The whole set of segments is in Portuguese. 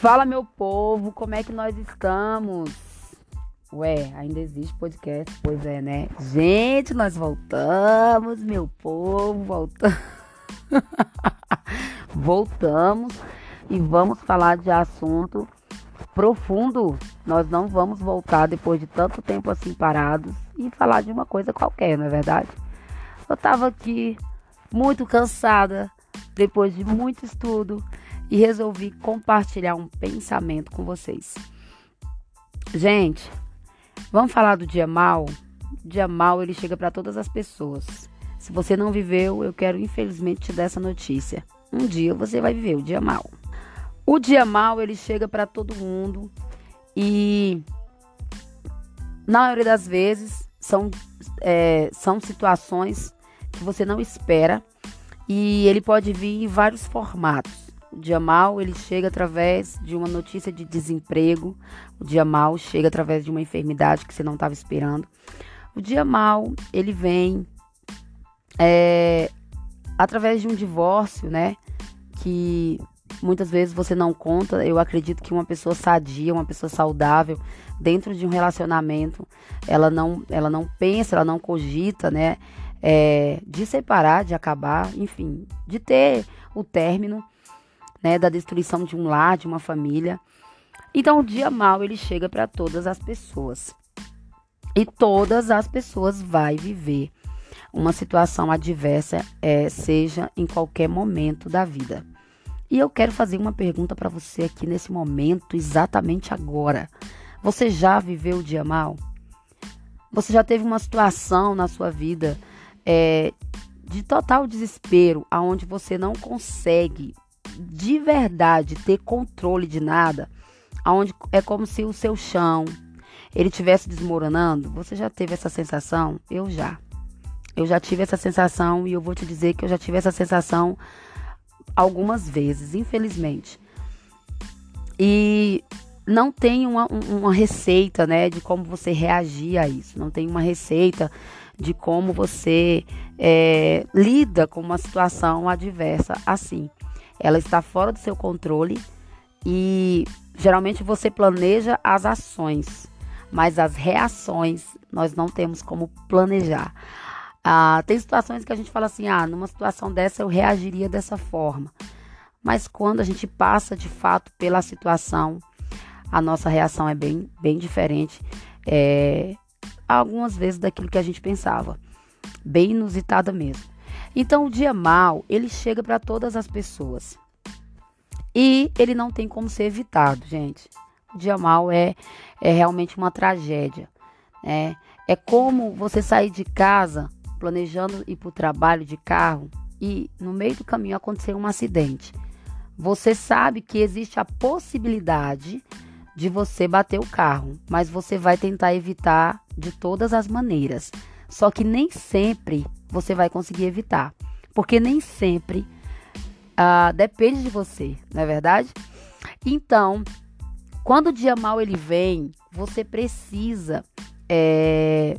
Fala, meu povo, como é que nós estamos? Ué, ainda existe podcast? Pois é, né? Gente, nós voltamos, meu povo, voltamos. voltamos e vamos falar de assunto profundo. Nós não vamos voltar depois de tanto tempo assim parados e falar de uma coisa qualquer, não é verdade? Eu tava aqui muito cansada depois de muito estudo e resolvi compartilhar um pensamento com vocês. Gente, vamos falar do dia mal? O dia mal ele chega para todas as pessoas. Se você não viveu, eu quero infelizmente te dar essa notícia. Um dia você vai viver o dia mal. O dia mal ele chega para todo mundo e na maioria das vezes são, é, são situações que você não espera e ele pode vir em vários formatos. O dia mal, ele chega através de uma notícia de desemprego. O dia mal chega através de uma enfermidade que você não estava esperando. O dia mal, ele vem é, através de um divórcio, né? Que muitas vezes você não conta. Eu acredito que uma pessoa sadia, uma pessoa saudável, dentro de um relacionamento, ela não, ela não pensa, ela não cogita, né? É, de separar, de acabar, enfim, de ter o término né, da destruição de um lar, de uma família. Então, o dia mal ele chega para todas as pessoas. E todas as pessoas vai viver uma situação adversa, é, seja em qualquer momento da vida. E eu quero fazer uma pergunta para você aqui nesse momento, exatamente agora. Você já viveu o dia mal? Você já teve uma situação na sua vida é, de total desespero, aonde você não consegue de verdade ter controle de nada, aonde é como se o seu chão ele tivesse desmoronando. Você já teve essa sensação? Eu já. Eu já tive essa sensação e eu vou te dizer que eu já tive essa sensação algumas vezes, infelizmente. E não tem uma, uma receita, né, de como você reagir a isso. Não tem uma receita de como você é, lida com uma situação adversa assim ela está fora do seu controle e geralmente você planeja as ações, mas as reações nós não temos como planejar. Ah, tem situações que a gente fala assim: ah, numa situação dessa eu reagiria dessa forma. Mas quando a gente passa de fato pela situação, a nossa reação é bem, bem diferente. É, algumas vezes daquilo que a gente pensava. Bem inusitada mesmo. Então, o dia mal, ele chega para todas as pessoas. E ele não tem como ser evitado, gente. O dia mal é, é realmente uma tragédia. Né? É como você sair de casa planejando ir para o trabalho de carro e no meio do caminho acontecer um acidente. Você sabe que existe a possibilidade de você bater o carro, mas você vai tentar evitar de todas as maneiras. Só que nem sempre você vai conseguir evitar, porque nem sempre uh, depende de você, não é verdade? Então, quando o dia mal ele vem, você precisa é,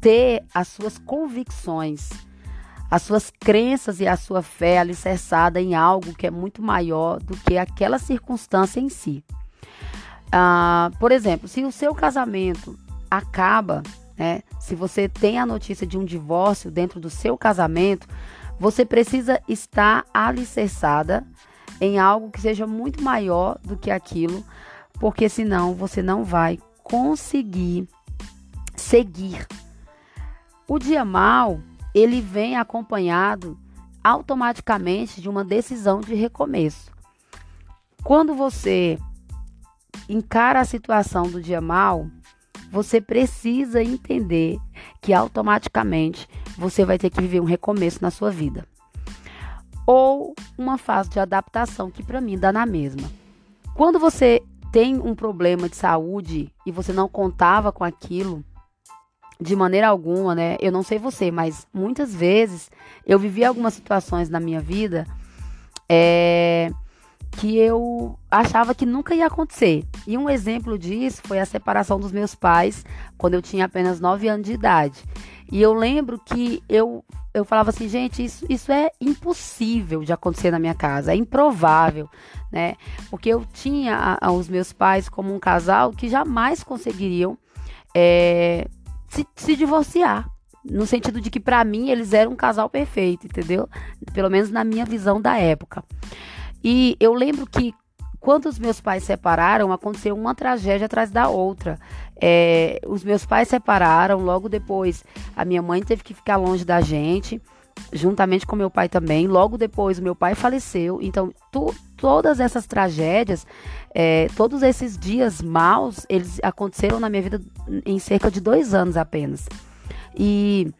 ter as suas convicções, as suas crenças e a sua fé alicerçada em algo que é muito maior do que aquela circunstância em si. Uh, por exemplo, se o seu casamento acaba né? Se você tem a notícia de um divórcio dentro do seu casamento, você precisa estar alicerçada em algo que seja muito maior do que aquilo, porque senão você não vai conseguir seguir. O dia mal, ele vem acompanhado automaticamente de uma decisão de recomeço. Quando você encara a situação do dia mal, você precisa entender que automaticamente você vai ter que viver um recomeço na sua vida. Ou uma fase de adaptação que para mim dá na mesma. Quando você tem um problema de saúde e você não contava com aquilo de maneira alguma, né? Eu não sei você, mas muitas vezes eu vivi algumas situações na minha vida é, que eu achava que nunca ia acontecer. E um exemplo disso foi a separação dos meus pais quando eu tinha apenas 9 anos de idade. E eu lembro que eu, eu falava assim, gente, isso, isso é impossível de acontecer na minha casa, é improvável, né? Porque eu tinha a, a, os meus pais como um casal que jamais conseguiriam é, se, se divorciar. No sentido de que, para mim, eles eram um casal perfeito, entendeu? Pelo menos na minha visão da época. E eu lembro que quando os meus pais separaram, aconteceu uma tragédia atrás da outra. É, os meus pais separaram, logo depois a minha mãe teve que ficar longe da gente, juntamente com meu pai também. Logo depois o meu pai faleceu. Então, tu, todas essas tragédias, é, todos esses dias maus, eles aconteceram na minha vida em cerca de dois anos apenas. E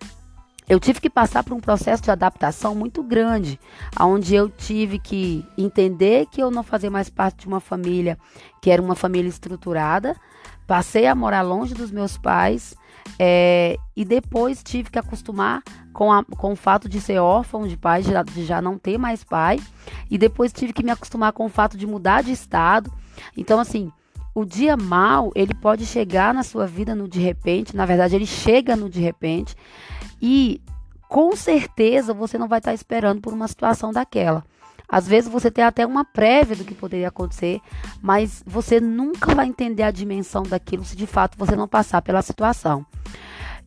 eu tive que passar por um processo de adaptação muito grande, onde eu tive que entender que eu não fazia mais parte de uma família que era uma família estruturada, passei a morar longe dos meus pais é, e depois tive que acostumar com, a, com o fato de ser órfão de pai, de, de já não ter mais pai, e depois tive que me acostumar com o fato de mudar de estado. Então, assim, o dia mal, ele pode chegar na sua vida no de repente, na verdade, ele chega no de repente, e com certeza você não vai estar esperando por uma situação daquela. Às vezes você tem até uma prévia do que poderia acontecer, mas você nunca vai entender a dimensão daquilo se de fato você não passar pela situação.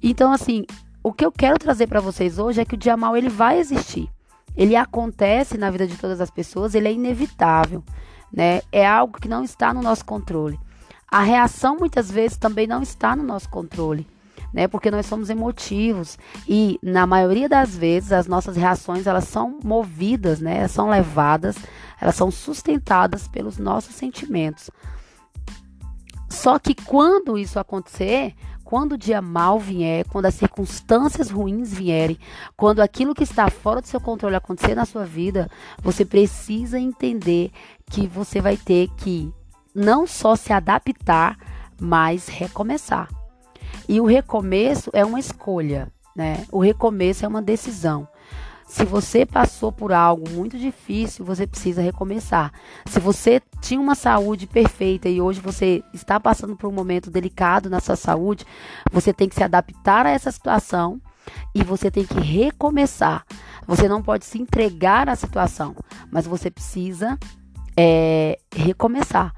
Então, assim, o que eu quero trazer para vocês hoje é que o dia mal ele vai existir. Ele acontece na vida de todas as pessoas, ele é inevitável, né? É algo que não está no nosso controle. A reação muitas vezes também não está no nosso controle né? Porque nós somos emotivos e na maioria das vezes as nossas reações elas são movidas, né? Elas são levadas, elas são sustentadas pelos nossos sentimentos. Só que quando isso acontecer, quando o dia mal vier, quando as circunstâncias ruins vierem, quando aquilo que está fora do seu controle acontecer na sua vida, você precisa entender que você vai ter que não só se adaptar, mas recomeçar. E o recomeço é uma escolha, né? O recomeço é uma decisão. Se você passou por algo muito difícil, você precisa recomeçar. Se você tinha uma saúde perfeita e hoje você está passando por um momento delicado na sua saúde, você tem que se adaptar a essa situação e você tem que recomeçar. Você não pode se entregar à situação, mas você precisa é, recomeçar.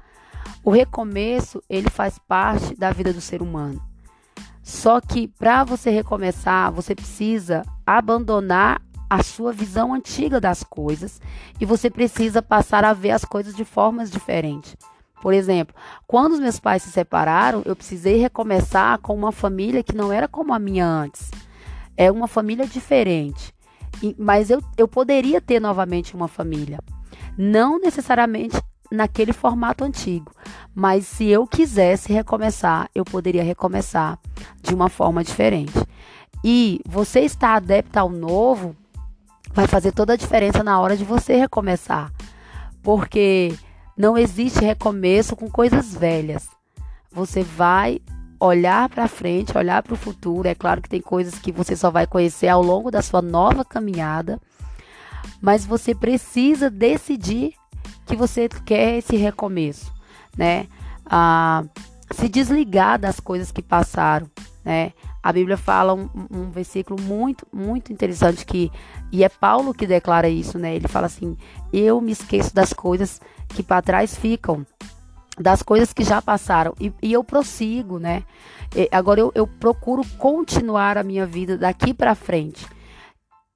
O recomeço ele faz parte da vida do ser humano. Só que para você recomeçar, você precisa abandonar a sua visão antiga das coisas e você precisa passar a ver as coisas de formas diferentes. Por exemplo, quando os meus pais se separaram, eu precisei recomeçar com uma família que não era como a minha antes. É uma família diferente. Mas eu, eu poderia ter novamente uma família. Não necessariamente naquele formato antigo. Mas se eu quisesse recomeçar, eu poderia recomeçar de uma forma diferente. E você estar adepto ao novo vai fazer toda a diferença na hora de você recomeçar. Porque não existe recomeço com coisas velhas. Você vai olhar para frente, olhar para o futuro. É claro que tem coisas que você só vai conhecer ao longo da sua nova caminhada, mas você precisa decidir que você quer esse recomeço, né? Ah, se desligar das coisas que passaram, né? A Bíblia fala um, um, versículo muito, muito interessante que e é Paulo que declara isso, né? Ele fala assim: eu me esqueço das coisas que para trás ficam, das coisas que já passaram e, e eu prossigo, né? E agora eu, eu procuro continuar a minha vida daqui para frente.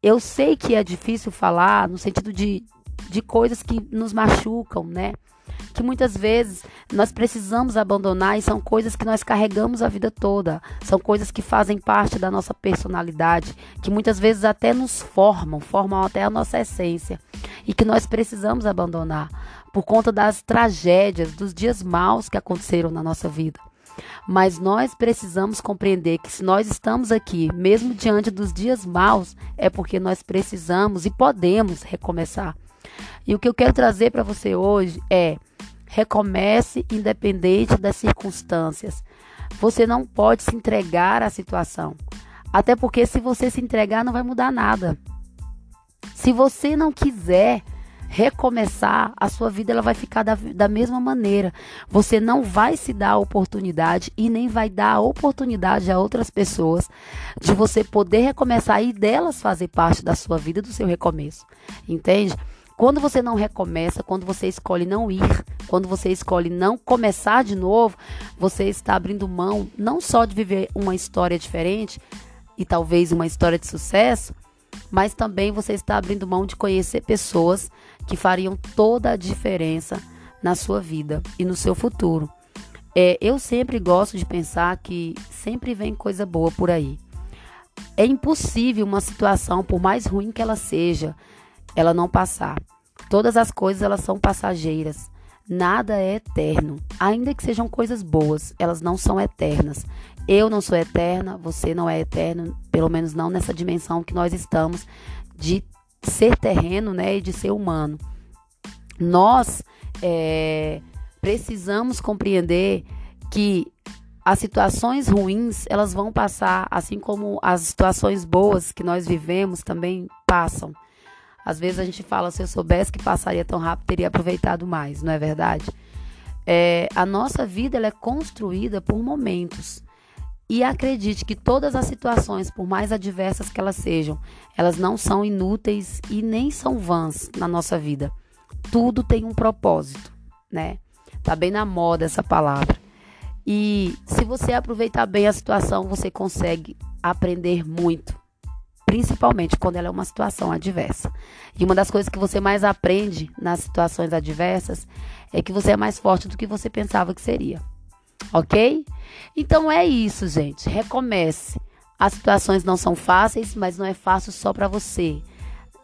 Eu sei que é difícil falar no sentido de, de coisas que nos machucam, né? Que muitas vezes nós precisamos abandonar e são coisas que nós carregamos a vida toda, são coisas que fazem parte da nossa personalidade, que muitas vezes até nos formam, formam até a nossa essência e que nós precisamos abandonar por conta das tragédias, dos dias maus que aconteceram na nossa vida. Mas nós precisamos compreender que se nós estamos aqui, mesmo diante dos dias maus, é porque nós precisamos e podemos recomeçar. E o que eu quero trazer para você hoje é: recomece independente das circunstâncias. Você não pode se entregar à situação. Até porque se você se entregar não vai mudar nada. Se você não quiser recomeçar, a sua vida ela vai ficar da, da mesma maneira. Você não vai se dar a oportunidade e nem vai dar a oportunidade a outras pessoas de você poder recomeçar e delas fazer parte da sua vida, do seu recomeço. Entende? Quando você não recomeça, quando você escolhe não ir, quando você escolhe não começar de novo, você está abrindo mão não só de viver uma história diferente e talvez uma história de sucesso, mas também você está abrindo mão de conhecer pessoas que fariam toda a diferença na sua vida e no seu futuro. É, eu sempre gosto de pensar que sempre vem coisa boa por aí. É impossível uma situação, por mais ruim que ela seja, ela não passar. Todas as coisas elas são passageiras. Nada é eterno. Ainda que sejam coisas boas, elas não são eternas. Eu não sou eterna, você não é eterno, pelo menos não nessa dimensão que nós estamos de ser terreno, né, e de ser humano. Nós é, precisamos compreender que as situações ruins elas vão passar, assim como as situações boas que nós vivemos também passam. Às vezes a gente fala, se eu soubesse que passaria tão rápido, teria aproveitado mais, não é verdade? É, a nossa vida ela é construída por momentos. E acredite que todas as situações, por mais adversas que elas sejam, elas não são inúteis e nem são vãs na nossa vida. Tudo tem um propósito, né? Tá bem na moda essa palavra. E se você aproveitar bem a situação, você consegue aprender muito principalmente quando ela é uma situação adversa. E uma das coisas que você mais aprende nas situações adversas é que você é mais forte do que você pensava que seria. Ok? Então é isso, gente. Recomece. As situações não são fáceis, mas não é fácil só para você.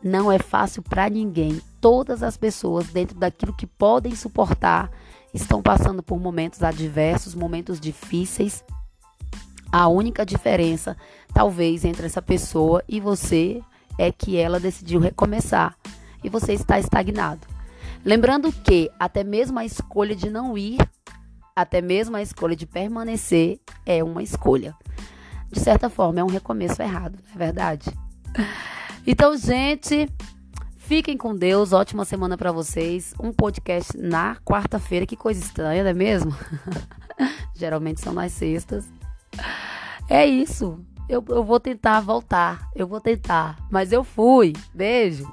Não é fácil para ninguém. Todas as pessoas, dentro daquilo que podem suportar, estão passando por momentos adversos, momentos difíceis a única diferença, talvez, entre essa pessoa e você é que ela decidiu recomeçar e você está estagnado. Lembrando que até mesmo a escolha de não ir, até mesmo a escolha de permanecer é uma escolha. De certa forma, é um recomeço errado, não é verdade? Então, gente, fiquem com Deus. Ótima semana para vocês. Um podcast na quarta-feira. Que coisa estranha, não é mesmo? Geralmente são nas sextas. É isso. Eu, eu vou tentar voltar. Eu vou tentar. Mas eu fui. Beijo.